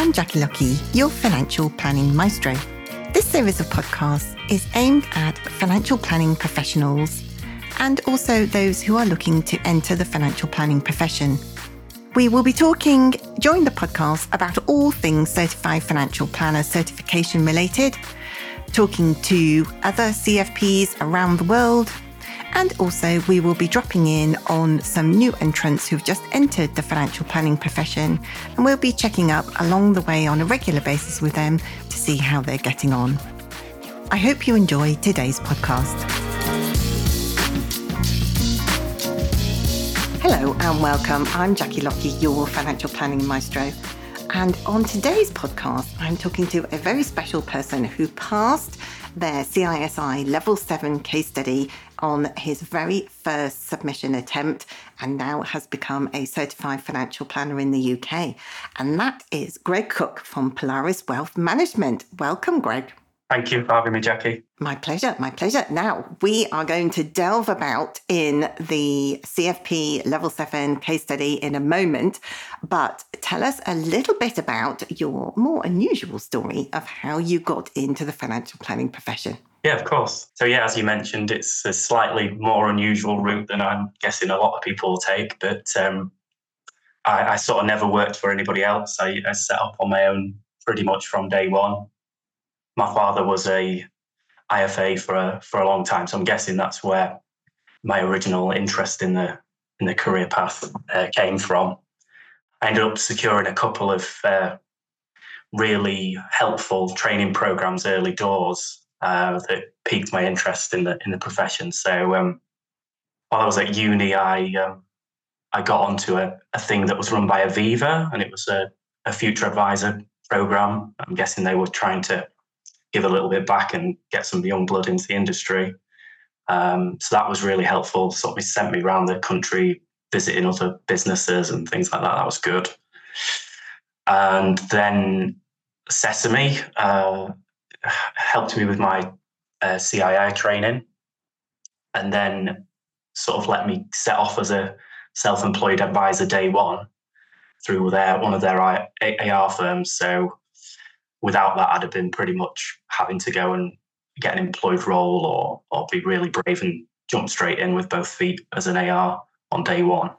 I'm Jackie Lockie, your financial planning maestro. This series of podcasts is aimed at financial planning professionals and also those who are looking to enter the financial planning profession. We will be talking during the podcast about all things certified financial planner certification related, talking to other CFPs around the world and also, we will be dropping in on some new entrants who've just entered the financial planning profession, and we'll be checking up along the way on a regular basis with them to see how they're getting on. I hope you enjoy today's podcast. Hello and welcome. I'm Jackie Lockie, your financial planning maestro. And on today's podcast, I'm talking to a very special person who passed their CISI Level 7 case study on his very first submission attempt and now has become a certified financial planner in the UK. And that is Greg Cooke from Polaris Wealth Management. Welcome, Greg. Thank you for having me, Jackie. My pleasure, my pleasure. Now, we are going to delve about in the CFP Level 7 case study in a moment, but tell us a little bit about your more unusual story of how you got into the financial planning profession. Yeah, of course. So, yeah, as you mentioned, it's a slightly more unusual route than I'm guessing a lot of people will take, but um, I, I, sort of never worked for anybody else. I, I set up on my own pretty much from day one my father was a IFA for a for a long time, so I'm guessing that's where my original interest in the in the career path uh, came from. I ended up securing a couple of uh, really helpful training programs early doors uh, that piqued my interest in the in the profession. So um, while I was at uni, I um, I got onto a, a thing that was run by Aviva, and it was a, a future advisor program. I'm guessing they were trying to give a little bit back and get some young blood into the industry. Um, so that was really helpful. Sort of sent me around the country visiting other businesses and things like that. That was good. And then Sesame uh, helped me with my uh, CII training, and then sort of let me set off as a self-employed advisor day one through their one of their AR firms. So without that, I'd have been pretty much having to go and get an employed role or or be really brave and jump straight in with both feet as an AR on day one.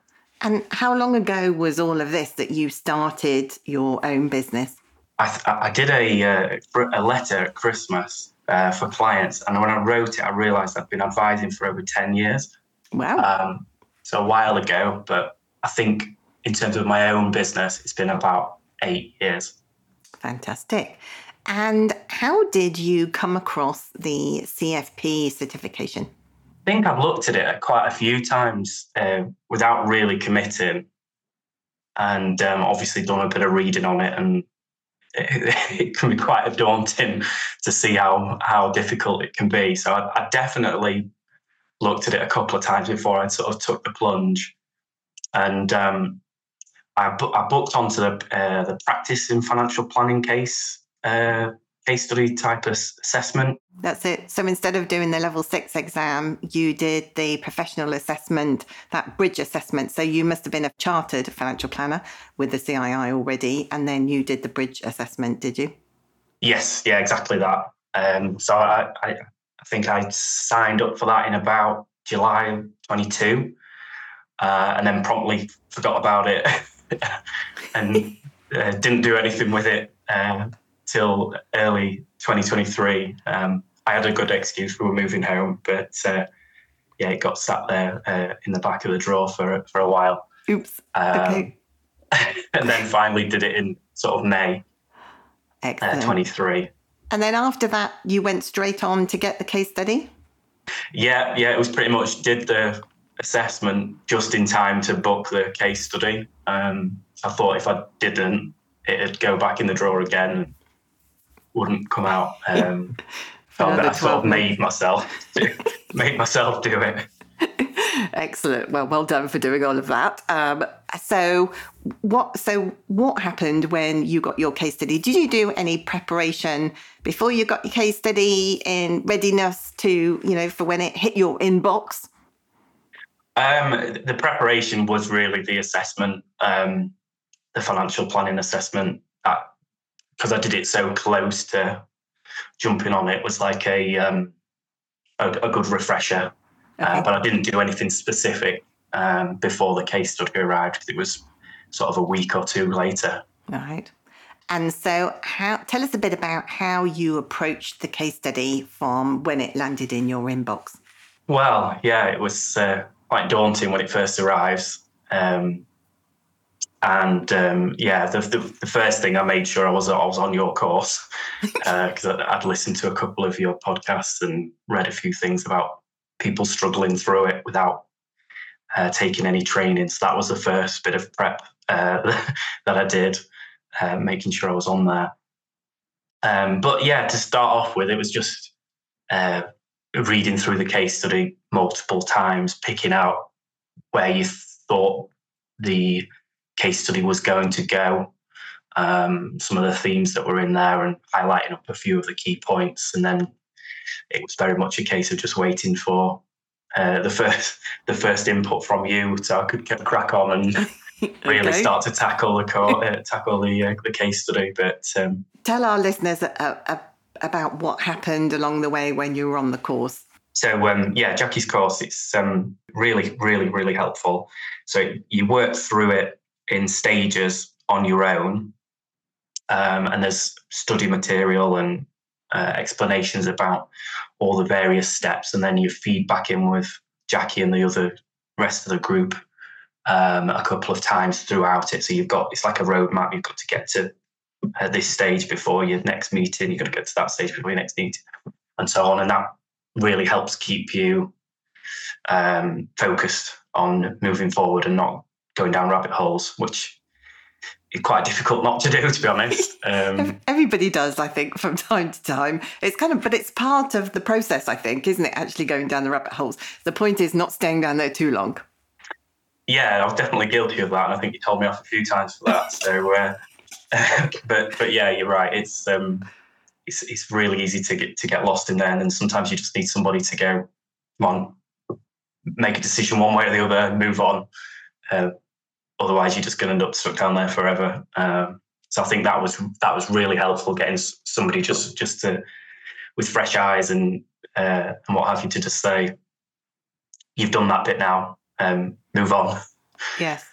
And how long ago was all of this that you started your own business? I, I did a uh, a letter at Christmas uh, for clients, and when I wrote it, I realised I'd been advising for over ten years. Wow! Um, so a while ago, but I think in terms of my own business, it's been about eight years. Fantastic. And how did you come across the CFP certification? I think I've looked at it quite a few times uh, without really committing, and um, obviously done a bit of reading on it, and it, it, can be quite daunting to see how how difficult it can be. So I, I definitely looked at it a couple of times before I sort of took the plunge, and um, I, bu- I booked onto the uh, the practice in financial planning case uh, case study type of assessment. That's it. So instead of doing the level six exam, you did the professional assessment, that bridge assessment. So you must have been a chartered financial planner with the CII already, and then you did the bridge assessment, did you? Yes, yeah, exactly that. Um, so I, I, I think I signed up for that in about July 22, uh, and then promptly forgot about it and uh, didn't do anything with it uh, till early 2023. Um, I had a good excuse. We were moving home, but uh, yeah, it got sat there uh, in the back of the drawer for for a while. Oops. Um, okay. and then finally did it in sort of May. Uh, Excellent. 23. And then after that, you went straight on to get the case study. Yeah, yeah, it was pretty much did the assessment just in time to book the case study. Um, I thought if I didn't, it'd go back in the drawer again and wouldn't come out. Um, felt that I sort of made myself made myself do it. Excellent. Well, well done for doing all of that. Um, so, what? So, what happened when you got your case study? Did you do any preparation before you got your case study in readiness to, you know, for when it hit your inbox? Um, the preparation was really the assessment, um, the financial planning assessment. Because I did it so close to jumping on it, was like a um, a, a, good refresher. Uh, okay. Uh, but I didn't do anything specific um, before the case study arrived because it was sort of a week or two later. Right. And so, how, tell us a bit about how you approached the case study from when it landed in your inbox. Well, yeah, it was uh, quite daunting when it first arrives. Um, and um, yeah, the, the, the, first thing I made sure I was I was on your course because uh, I'd listened to a couple of your podcasts and read a few things about people struggling through it without uh, taking any training. So that was the first bit of prep uh, that I did, uh, making sure I was on there. Um, but yeah, to start off with, it was just uh, reading through the case study multiple times, picking out where you thought the case study was going to go, um, some of the themes that were in there, and highlighting up a few of the key points. And then it was very much a case of just waiting for uh, the first the first input from you, so I could get crack on and really okay. start to tackle the co- uh, tackle the uh, the case study. But um, tell our listeners about what happened along the way when you were on the course. So um, yeah, Jackie's course it's um, really, really, really helpful. So you work through it in stages on your own, um, and there's study material and uh, explanations about all the various steps, and then you feed back in with Jackie and the other rest of the group um, a couple of times throughout it. So you've got it's like a roadmap. You've got to get to uh, this stage before your next meeting. You've got to get to that stage before your next meeting, and so on. And that really helps keep you um, focused on moving forward and not going down rabbit holes, which is quite difficult not to do, to be honest. Um, Everybody does, I think, from time to time. It's kind of, but it's part of the process, I think, isn't it? Actually going down the rabbit holes. The point is not staying down there too long. Yeah, I was definitely guilty of that, and I think you told me off a few times for that. So, uh, but but yeah, you're right. It's um, it's it's really easy to get to get lost in there, and sometimes you just need somebody to go, come on, make a decision one way or the other, move on. Uh, otherwise, you're just going to end up stuck down there forever. Um, so I think that was that was really helpful getting somebody just just to with fresh eyes and uh, and what have you to just say, you've done that bit now, um, move on. Yes.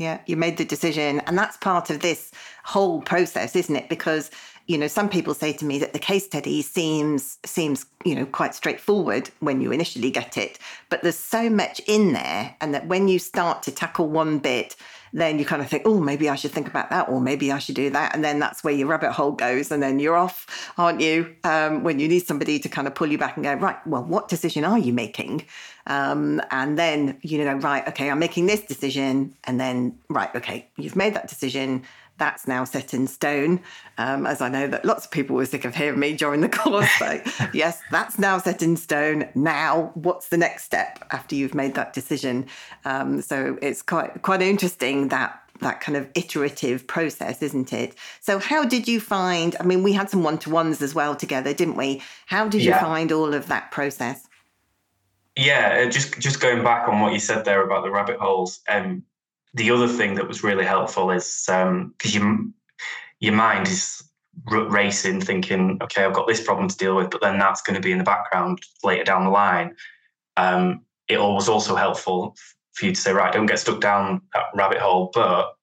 Yeah, you made the decision. And that's part of this whole process, isn't it? Because you know some people say to me that the case study seems seems you know quite straightforward when you initially get it but there's so much in there and that when you start to tackle one bit then you kind of think oh maybe i should think about that or maybe i should do that and then that's where your rabbit hole goes and then you're off aren't you um, when you need somebody to kind of pull you back and go right well what decision are you making um, and then you know right okay i'm making this decision and then right okay you've made that decision that's now set in stone. Um, as I know that lots of people were sick of hearing me during the course. So, yes, that's now set in stone. Now, what's the next step after you've made that decision? Um, so it's quite quite interesting that that kind of iterative process, isn't it? So, how did you find? I mean, we had some one to ones as well together, didn't we? How did you find all of that process? Yeah, uh, just just going back on what you said there about the rabbit holes. Um, the other thing that was really helpful is because um, you, your mind is racing, thinking, okay, I've got this problem to deal with, but then that's going to be in the background later down the line. Um, it was also helpful for you to say, right, don't get stuck down that rabbit hole, but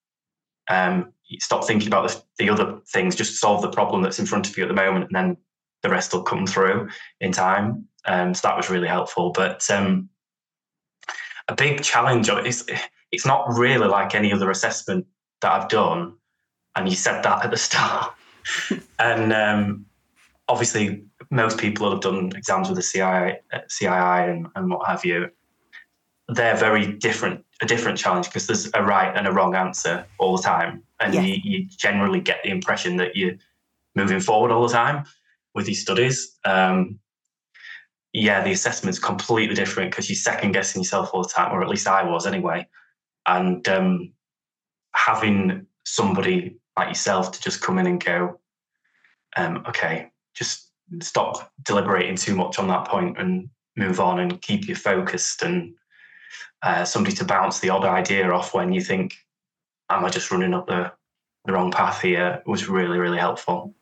um, stop thinking about the, the other things, just solve the problem that's in front of you at the moment, and then the rest will come through in time. Um, so that was really helpful. But um, a big challenge is it's not really like any other assessment that I've done. And you said that at the start. and um, obviously, most people have done exams with the CII, CII and, and what have you. They're very different, a different challenge because there's a right and a wrong answer all the time. And yes. you, you, generally get the impression that you're moving forward all the time with your studies. Um, yeah, the assessment's completely different because you're second guessing yourself all the time, or at least I was anyway and um, having somebody like yourself to just come in and go, um, okay, just stop deliberating too much on that point and move on and keep you focused and uh, somebody to bounce the odd idea off when you think, am I just running up the the wrong path here was really really helpful.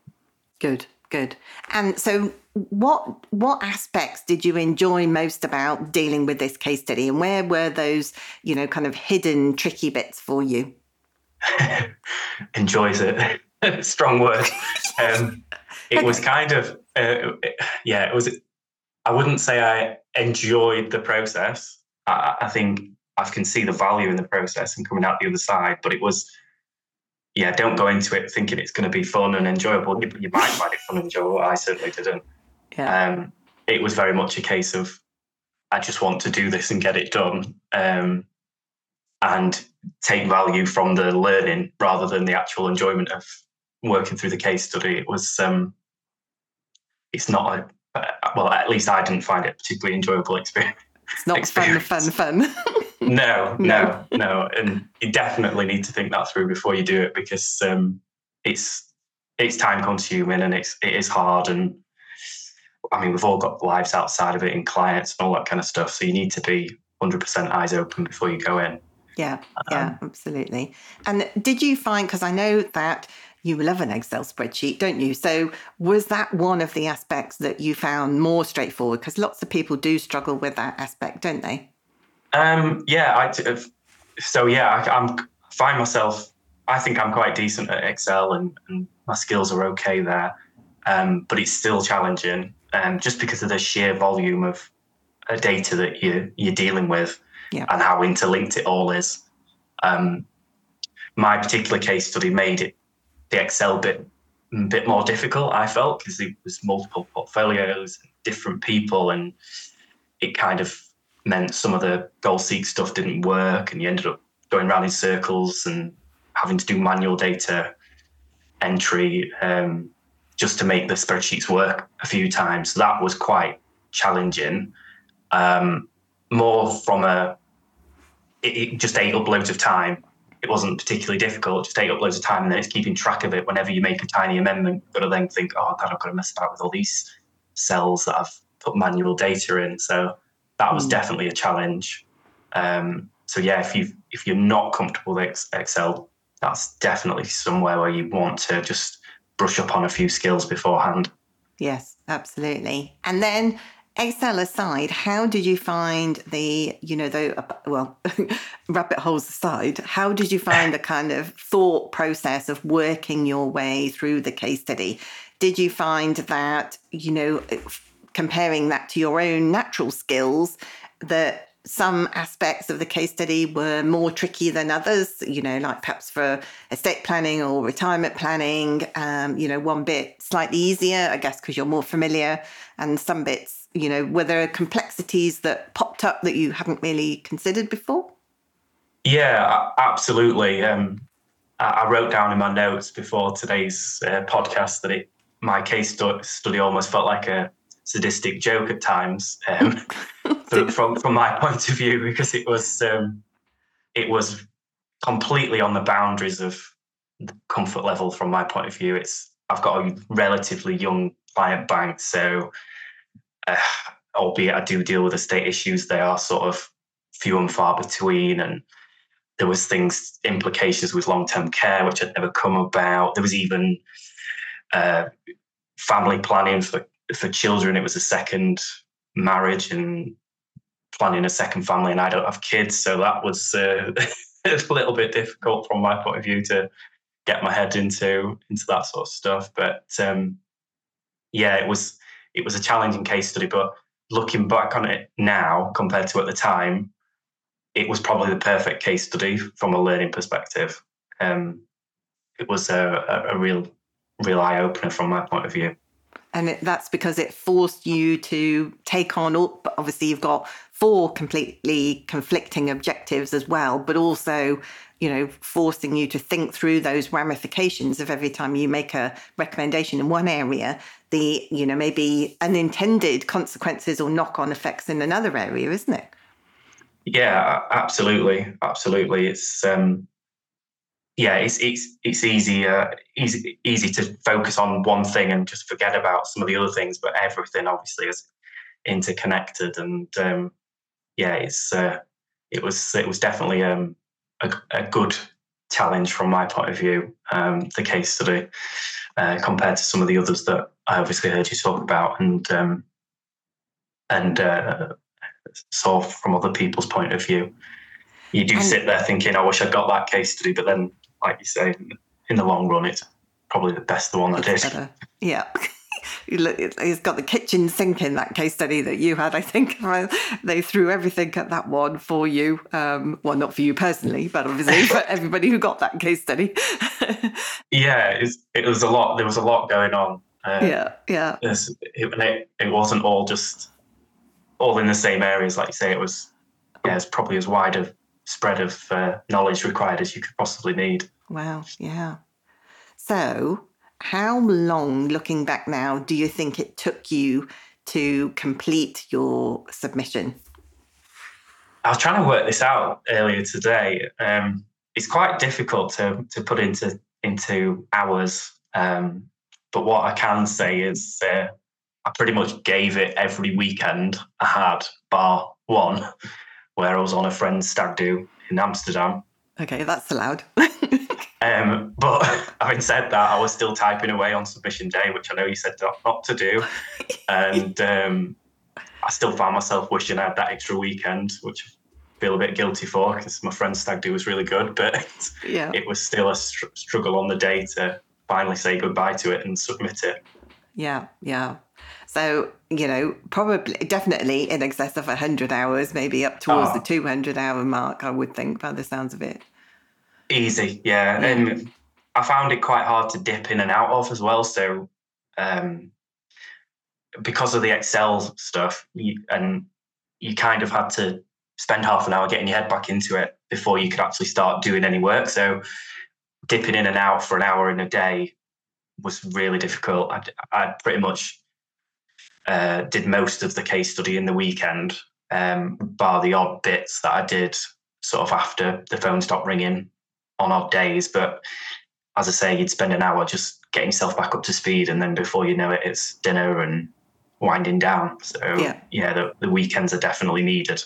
Good, good. And so, what what aspects did you enjoy most about dealing with this case study, and where were those you know kind of hidden tricky bits for you? Enjoys it. Strong word. Um, it was kind of uh, yeah. It was. I wouldn't say I enjoyed the process. I, I think I can see the value in the process and coming out the other side, but it was yeah, don't go into it thinking it's going to be fun and enjoyable. You, you might find it fun and enjoyable. I certainly didn't. Yeah. Um, it was very much a case of I just want to do this and get it done, um, and take value from the learning rather than the actual enjoyment of working through the case study. It was. Um, it's not a well. At least I didn't find it a particularly enjoyable experience. It's not experience. fun, fun, fun. No, no, no, and you definitely need to think that through before you do it because um, it's it's time consuming and it's it is hard and I mean we've all got lives outside of it and clients and all that kind of stuff. So you need to be 100% eyes open before you go in. Yeah, yeah, um, absolutely. And did you find because I know that you love an Excel spreadsheet, don't you? So was that one of the aspects that you found more straightforward? Because lots of people do struggle with that aspect, don't they? Um, yeah, I, so yeah, I, am find myself. I think I'm quite decent at Excel, and, and my skills are okay there. Um, but it's still challenging, um, just because of the sheer volume of uh, data that you you're dealing with, yeah. and how interlinked it all is. Um, my particular case study made it the Excel bit bit more difficult. I felt because it was multiple portfolios, different people, and it kind of meant some of the goal seek stuff didn't work and you ended up going around in circles and having to do manual data entry um, just to make the spreadsheets work a few times. So that was quite challenging. Um, more from a, it, it, just ate up loads of time. It wasn't particularly difficult, just ate up loads of time and then it's keeping track of it whenever you make a tiny amendment. You've got to then think, oh God, I've got to mess about with all these cells that I've put manual data in. So that was mm. definitely a challenge. Um, so yeah, if you if you're not comfortable with Excel, that's definitely somewhere where you want to just brush up on a few skills beforehand. Yes, absolutely. And then Excel aside, how did you find the, you know, the, well, rabbit holes aside, how did you find the kind of thought process of working your way through the case study? Did you find that, you know, comparing that to your own natural skills that some aspects of the case study were more tricky than others, you know, like perhaps for estate planning or retirement planning, um, you know, one bit slightly easier, I guess, because you're more familiar, and some bits, you know, were there complexities that popped up that you haven't really considered before? Yeah, absolutely. Um, I wrote down in my notes before today's uh, podcast that it, my case study almost felt like a sadistic joke at times um, from from my point of view because it was um, it was completely on the boundaries of the comfort level from my point of view. It's I've got a relatively young client bank, so uh, albeit I do deal with estate issues, they are sort of few and far between and there was things implications with long-term care which had never come about there was even uh, family planning for for children, it was a second marriage and planning a second family, and I don't have kids, so that was uh, a little bit difficult from my point of view to get my head into into that sort of stuff. But um, yeah, it was it was a challenging case study. But looking back on it now, compared to at the time, it was probably the perfect case study from a learning perspective. Um, it was a, a, a real real eye opener from my point of view and it, that's because it forced you to take on all obviously you've got four completely conflicting objectives as well but also you know forcing you to think through those ramifications of every time you make a recommendation in one area the you know maybe unintended consequences or knock-on effects in another area isn't it? Yeah absolutely absolutely. It's um yeah, it's it's it's easy uh, easy easy to focus on one thing and just forget about some of the other things. But everything obviously is interconnected, and um, yeah, it's uh, it was it was definitely um, a, a good challenge from my point of view, um, the case study, uh, compared to some of the others that I obviously heard you talk about, and um, and uh, saw from other people's point of view. You do sit there thinking, "I wish I'd got that case study," but then, like you say, in the long run, it's probably the best the one that did. Better. Yeah. he's got the kitchen sink in that case study that you had. I think they threw everything at that one for you. Um, well, not for you personally, but obviously for everybody who got that case study. yeah, it was, it was, a lot. There was a lot going on. Um, yeah, yeah. It, it, it, wasn't all just all in the same areas, like you say. It was yeah, it's probably as wide a spread of uh, knowledge required as you could possibly need. Wow. Yeah. So how long, looking back now, do you think it took you to complete your submission? I was trying to work this out earlier today. Um, it's quite difficult to, to put into into hours. Um, but what I can say is uh, I pretty much gave it every weekend I had, bar one, where I was on a friend's stag do in Amsterdam. Okay, that's allowed. Um, but having said that, I was still typing away on submission day, which I know you said not, not to do. And um, I still found myself wishing I had that extra weekend, which I feel a bit guilty for because my friend's stag do was really good. But yeah. it was still a str- struggle on the day to finally say goodbye to it and submit it. Yeah, yeah. So, you know, probably, definitely in excess of 100 hours, maybe up towards oh. the 200 hour mark, I would think, by the sounds of it. Easy, yeah. yeah. And I found it quite hard to dip in and out of as well. So, um, because of the Excel stuff, you, and you kind of had to spend half an hour getting your head back into it before you could actually start doing any work. So, dipping in and out for an hour in a day was really difficult. I, I pretty much uh, did most of the case study in the weekend, um, bar the odd bits that I did sort of after the phone stopped ringing on odd days. But as I say, you'd spend an hour just getting yourself back up to speed, and then before you know it, it's dinner and winding down. So yeah, yeah the, the weekends are definitely needed.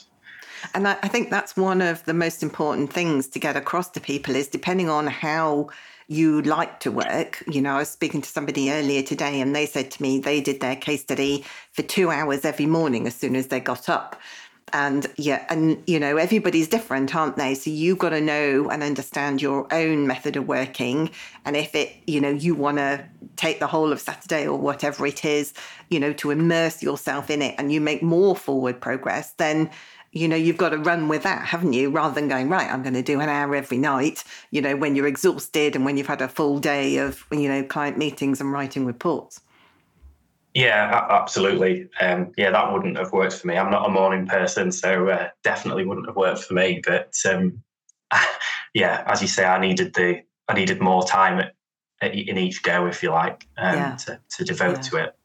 And I, I think that's one of the most important things to get across to people is depending on how you like to work. You know, I was speaking to somebody earlier today and they said to me they did their case study for two hours every morning as soon as they got up and yeah and you know everybody's different aren't they? So you've got to know and understand your own method of working. And if it you know you want to take the whole of saturday or whatever it is you know to immerse yourself in it and you make more forward progress then you know you've got to run with that haven't you? Rather than going right i'm going to do an hour every night you know when you're exhausted and when you've had a full day of you know client meetings and writing reports yeah, absolutely. Um, yeah, that wouldn't have worked for me. I'm not a morning person, so uh, definitely wouldn't have worked for me. But um, yeah, as you say, I needed the I needed more time at, at, in each go, if you like, um, yeah. to, to devote yeah. to it.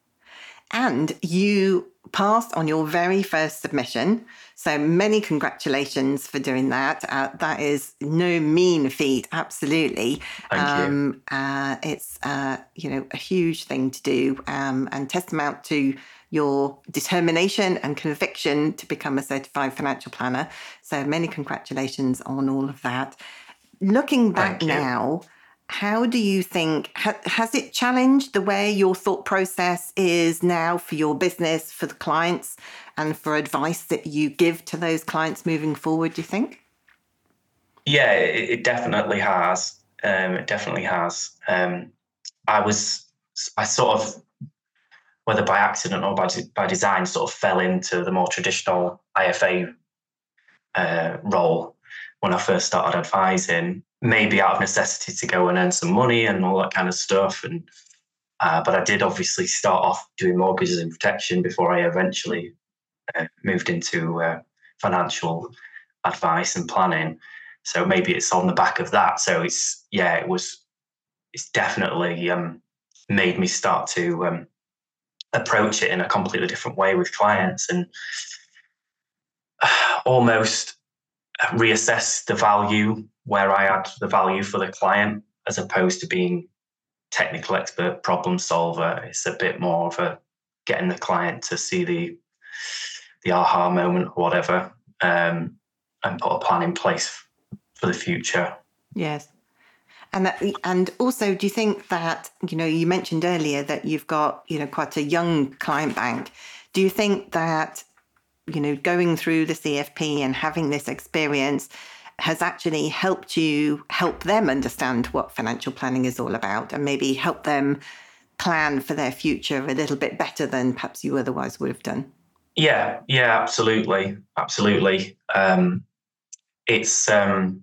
And you passed on your very first submission. So many congratulations for doing that. Uh, that is no mean feat, absolutely. Thank um, you. Uh, it's uh, you know a huge thing to do um, and testament to your determination and conviction to become a certified financial planner. So many congratulations on all of that. Looking back now, how do you think ha, has it challenged the way your thought process is now for your business for the clients and for advice that you give to those clients moving forward do you think? Yeah it, it definitely has. Um, it definitely has. Um, i was i sort of whether by accident or by, by design sort of fell into the more traditional ifa uh, role when i first started advising maybe out of necessity to go and earn some money and all that kind of stuff. And uh, but I did obviously start off doing mortgages and protection before I eventually uh, moved into uh, financial advice and planning. So maybe it's on the back of that. So it's yeah, it was. It's definitely um, made me start to um, approach it in a completely different way with clients and almost reassess the value where I add the value for the client as opposed to being technical expert problem solver. It's a bit more of a getting the client to see the the aha moment or whatever, um, and put a plan in place for the future. Yes. And that, and also, do you think that you know you mentioned earlier that you've got you know quite a young client bank? Do you think that you know going through the CFP and having this experience has actually helped you help them understand what financial planning is all about and maybe help them plan for their future a little bit better than perhaps you otherwise would have done? Yeah, yeah, absolutely, absolutely. Um, it's um,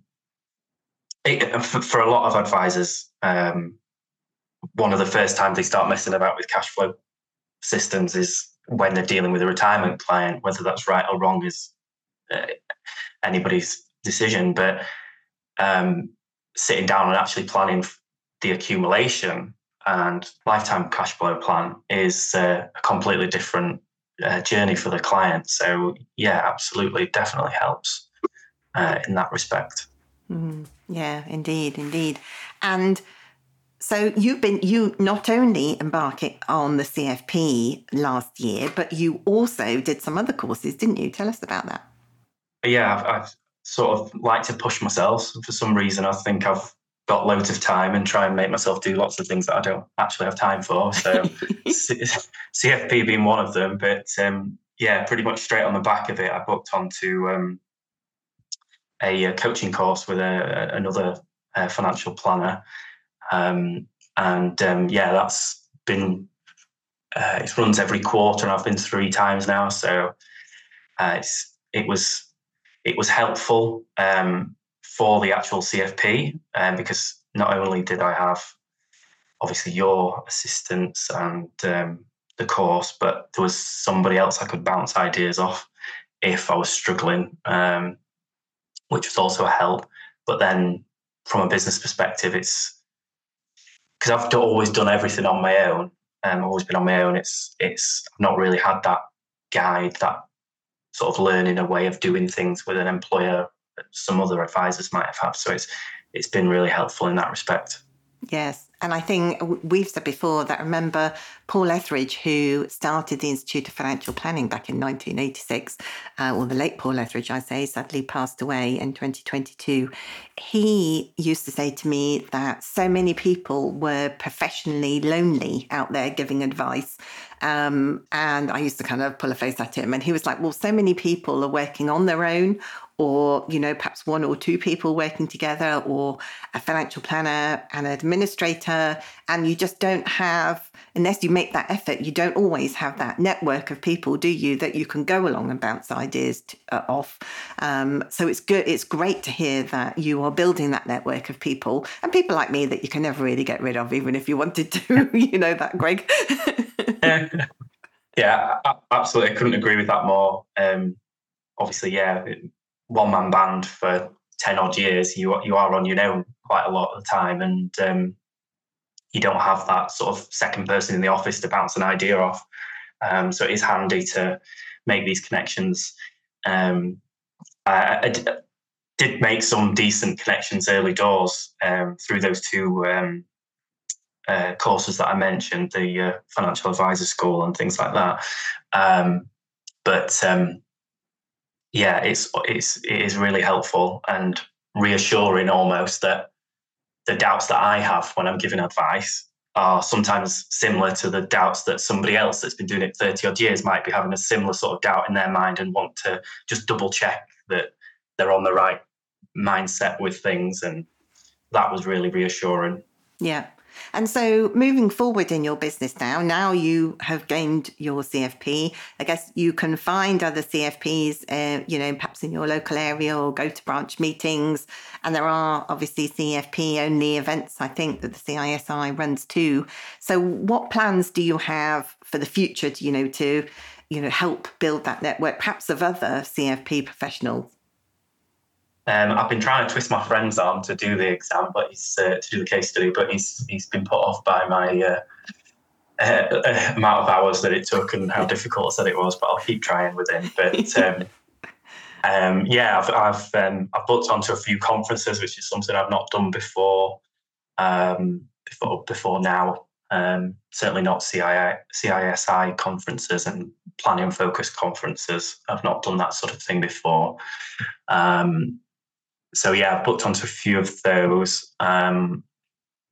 it, for, for, a lot of advisors, um, one of the first times they start messing about with cash flow systems is when they're dealing with a retirement client. Whether that's right or wrong is uh, anybody's decision. But um, sitting down and actually planning the accumulation and lifetime cash flow plan is uh, a completely different uh, journey for the client. So yeah, absolutely, definitely helps uh, in that respect. Mm, yeah, indeed, indeed. And so you've been you not only embarking on the CFP last year, but you also did some other courses, didn't you? Tell us about that. Yeah, I've, I've sort of like to push myself. For some reason, I think I've got loads of time and try and make myself do lots of things that I don't actually have time for. So CFP being one of them, but um, yeah, pretty much straight on the back of it, I booked onto um, a, a, coaching course with a, another uh, financial planner, um, and um, yeah, that's been uh, it runs every quarter, and I've been three times now. So uh, it's it was it was helpful um, for the actual CFP um, because not only did I have obviously your assistance and um, the course, but there was somebody else I could bounce ideas off if I was struggling, um, which was also a help. But then from a business perspective, it's because I've always done everything on my own. Um, I've always been on my own. It's it's I've not really had that guide, that sort of learning a way of doing things with an employer that some other advisors might have had. So it's it's been really helpful in that respect. Yes. And I think we've said before that remember Paul Etheridge, who started the Institute of Financial Planning back in 1986, uh, or the late Paul Etheridge, I say, sadly passed away in 2022. He used to say to me that so many people were professionally lonely out there giving advice. Um, and I used to kind of pull a face at him. And he was like, Well, so many people are working on their own or you know perhaps one or two people working together or a financial planner and an administrator. And you just don't have unless you make that effort you don't always have that network of people do you that you can go along and bounce ideas to, uh, off. Um, so it's good it's great to hear that you are building that network of people and people like me that you can never really get rid of even if you wanted to you know that greg? Yeah absolutely. I couldn't agree with that more. Um, obviously yeah one man band for 10 odd years, you, you are on your own quite a lot of the time. And um, you don't have that sort of second person in the office to bounce an idea off. Um, so it is handy to make these connections. Um, did make some decent connections early doors um, through those two um, uh, courses that I mentioned, the uh, financial advisor school and things like that. Um, but um, yeah, it's it's it is really helpful and reassuring almost that the doubts that I have when I'm giving advice are sometimes similar to the doubts that somebody else that's been doing it 30 odd years might be having a similar sort of doubt in their mind and want to just double check that they're on the right mindset with things. And that was really reassuring. Yeah and so, moving forward in your business now, now you have gained your CFP. I guess you can find other CFPs, uh, you know, perhaps in your local area or go to branch meetings. And there are obviously CFP only events, I think, that the CISI runs too. So, what plans do you have for the future, to, you know, to you know help build that network, perhaps of other CFP professionals? Um, I've been trying to twist my friend's arm to do the exam, but he's uh, to do the case study, but he's he's been put off by my uh, uh, uh amount of hours that it took and how difficult I said it was. But I'll keep trying with him. But um, um, yeah, I've I've, um, I've booked onto a few conferences, which is something I've not done before um, before before now. Um, certainly not CII, CISI conferences and planning focused conferences. I've not done that sort of thing before. Um, so yeah, I've booked onto a few of those. Um,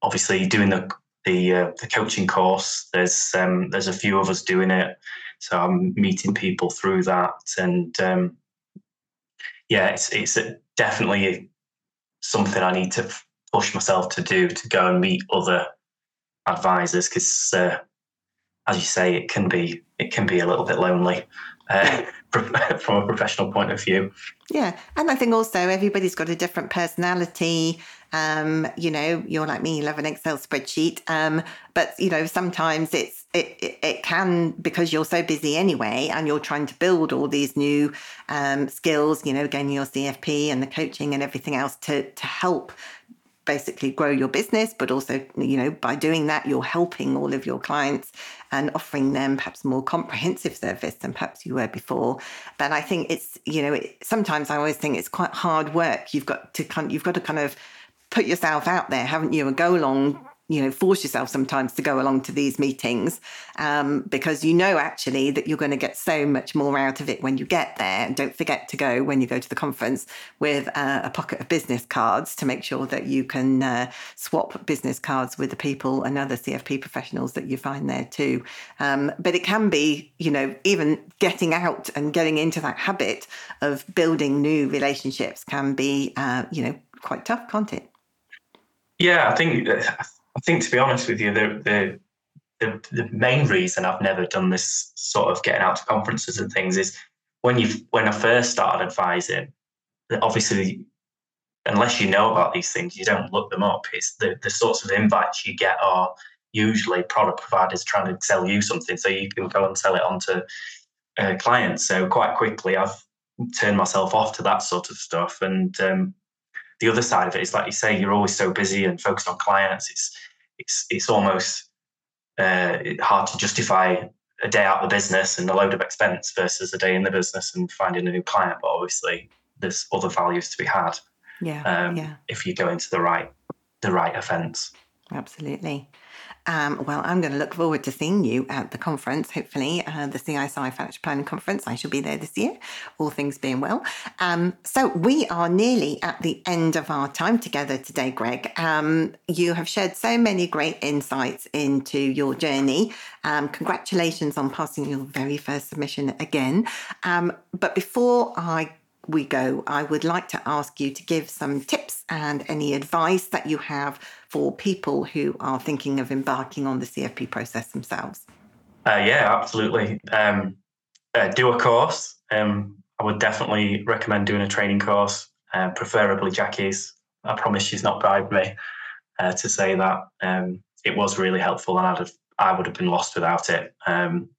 obviously doing the the uh, the coaching course. There's um, there's a few of us doing it, so I'm meeting people through that, and um, yeah, it's it's definitely something I need to push myself to do to go and meet other advisors because, uh, as you say, it can be it can be a little bit lonely. Uh, from a professional point of view. Yeah. And I think also everybody's got a different personality. Um, you know, you're like me, you love an Excel spreadsheet. Um, but you know, sometimes it's it, it, it can because you're so busy anyway, and you're trying to build all these new um, skills. You know, gaining your CFP and the coaching and everything else to to help basically grow your business, but also, you know, by doing that, you're helping all of your clients and offering them perhaps more comprehensive service than perhaps you were before. But I think it's, you know, it, sometimes I always think it's quite hard work. You've got to kind, you've got to kind of put yourself out there, haven't you, and go along you know force yourself sometimes to go along to these meetings um, because you know actually that you're going to get so much more out of it when you get there. And don't forget to go when you go to the conference with uh, a pocket of business cards to make sure that you can uh, swap business cards with the people and other cfp professionals that you find there too. Um, but it can be you know even getting out and getting into that habit of building new relationships can be uh, you know quite tough can't it? Yeah, I think I think to be honest with you, the, the the the main reason I've never done this sort of getting out to conferences and things is when you when I first started advising, obviously unless you know about these things, you don't look them up. It's the, the sorts of invites you get are usually product providers trying to sell you something so you can go and sell it on to uh, clients. So quite quickly, I've turned myself off to that sort of stuff. And um, the other side of it is, like you say, you're always so busy and focused on clients. It's it's it's almost uh, hard to justify a day out of the business and a load of expense versus a day in the business and finding a new client. But obviously, there's other values to be had. Yeah, um, yeah. If you go into the right the right offence. Absolutely. Um, well, I'm going to look forward to seeing you at the conference, hopefully, uh, the CISI Financial Planning Conference. I shall be there this year, all things being well. Um, so, we are nearly at the end of our time together today, Greg. Um, you have shared so many great insights into your journey. Um, congratulations on passing your very first submission again. Um, but before I we go, I would like to ask you to give some tips and any advice that you have for people who are thinking of embarking on the CFP process themselves. Uh, yeah, absolutely. Um, uh, do a course. Um, I would definitely recommend doing a training course, uh, preferably Jackie's. I promise she's not bribed me uh, to say that. Um, it was really helpful, and I'd have, I would have been lost without it. Um,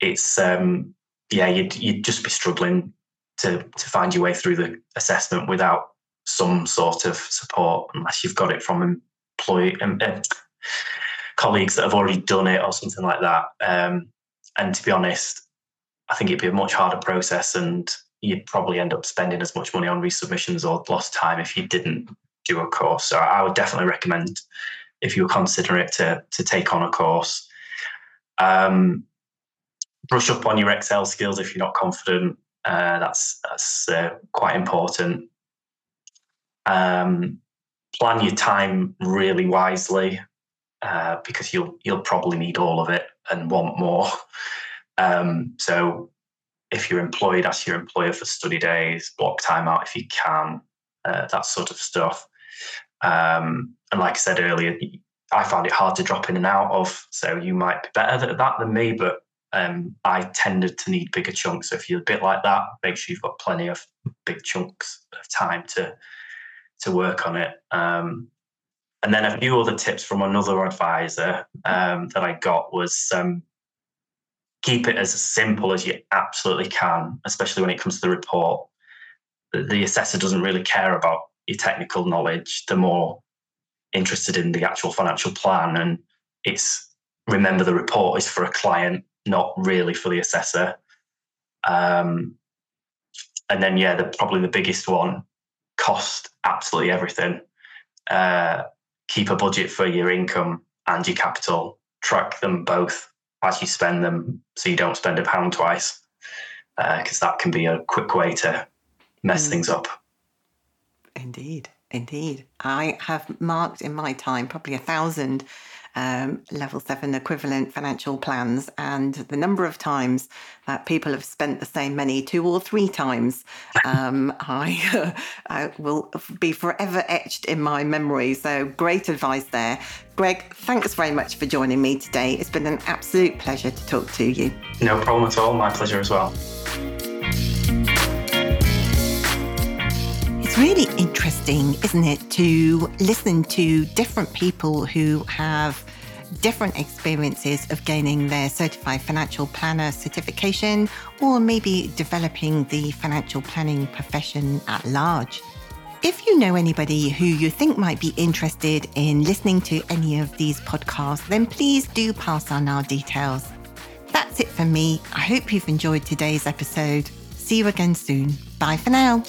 it's um, yeah, you'd you'd just be struggling to to find your way through the assessment without some sort of support, unless you've got it from employee um, uh, colleagues that have already done it or something like that. Um, and to be honest, I think it'd be a much harder process, and you'd probably end up spending as much money on resubmissions or lost time if you didn't do a course. So I would definitely recommend if you were considering it to to take on a course. Um, brush up on your Excel skills if you're not confident. Uh, that's that's uh, quite important. Um, plan your time really wisely uh, because you'll you'll probably need all of it and want more. Um, so if you're employed, ask your employer for study days, block time out if you can, uh, that sort of stuff. Um, and like I said earlier, I found it hard to drop in and out of. So you might be better at that than me, but um, I tended to need bigger chunks. So if you're a bit like that, make sure you've got plenty of big chunks of time to to work on it. Um, and then a few other tips from another advisor um, that I got was um, keep it as simple as you absolutely can, especially when it comes to the report. The, the assessor doesn't really care about your technical knowledge; they're more interested in the actual financial plan. And it's remember the report is for a client not really for the assessor. Um, and then, yeah, the, probably the biggest one cost absolutely everything. Uh, keep a budget for your income and your capital. Track them both as you spend them so you don't spend a pound twice, because uh, that can be a quick way to mess mm. things up. Indeed. Indeed. I have marked in my time probably a thousand um, level seven equivalent financial plans, and the number of times that people have spent the same money two or three times, um, I, I will be forever etched in my memory. So, great advice there. Greg, thanks very much for joining me today. It's been an absolute pleasure to talk to you. No problem at all. My pleasure as well. It's really interesting, isn't it, to listen to different people who have different experiences of gaining their certified financial planner certification or maybe developing the financial planning profession at large. If you know anybody who you think might be interested in listening to any of these podcasts, then please do pass on our details. That's it for me. I hope you've enjoyed today's episode. See you again soon. Bye for now.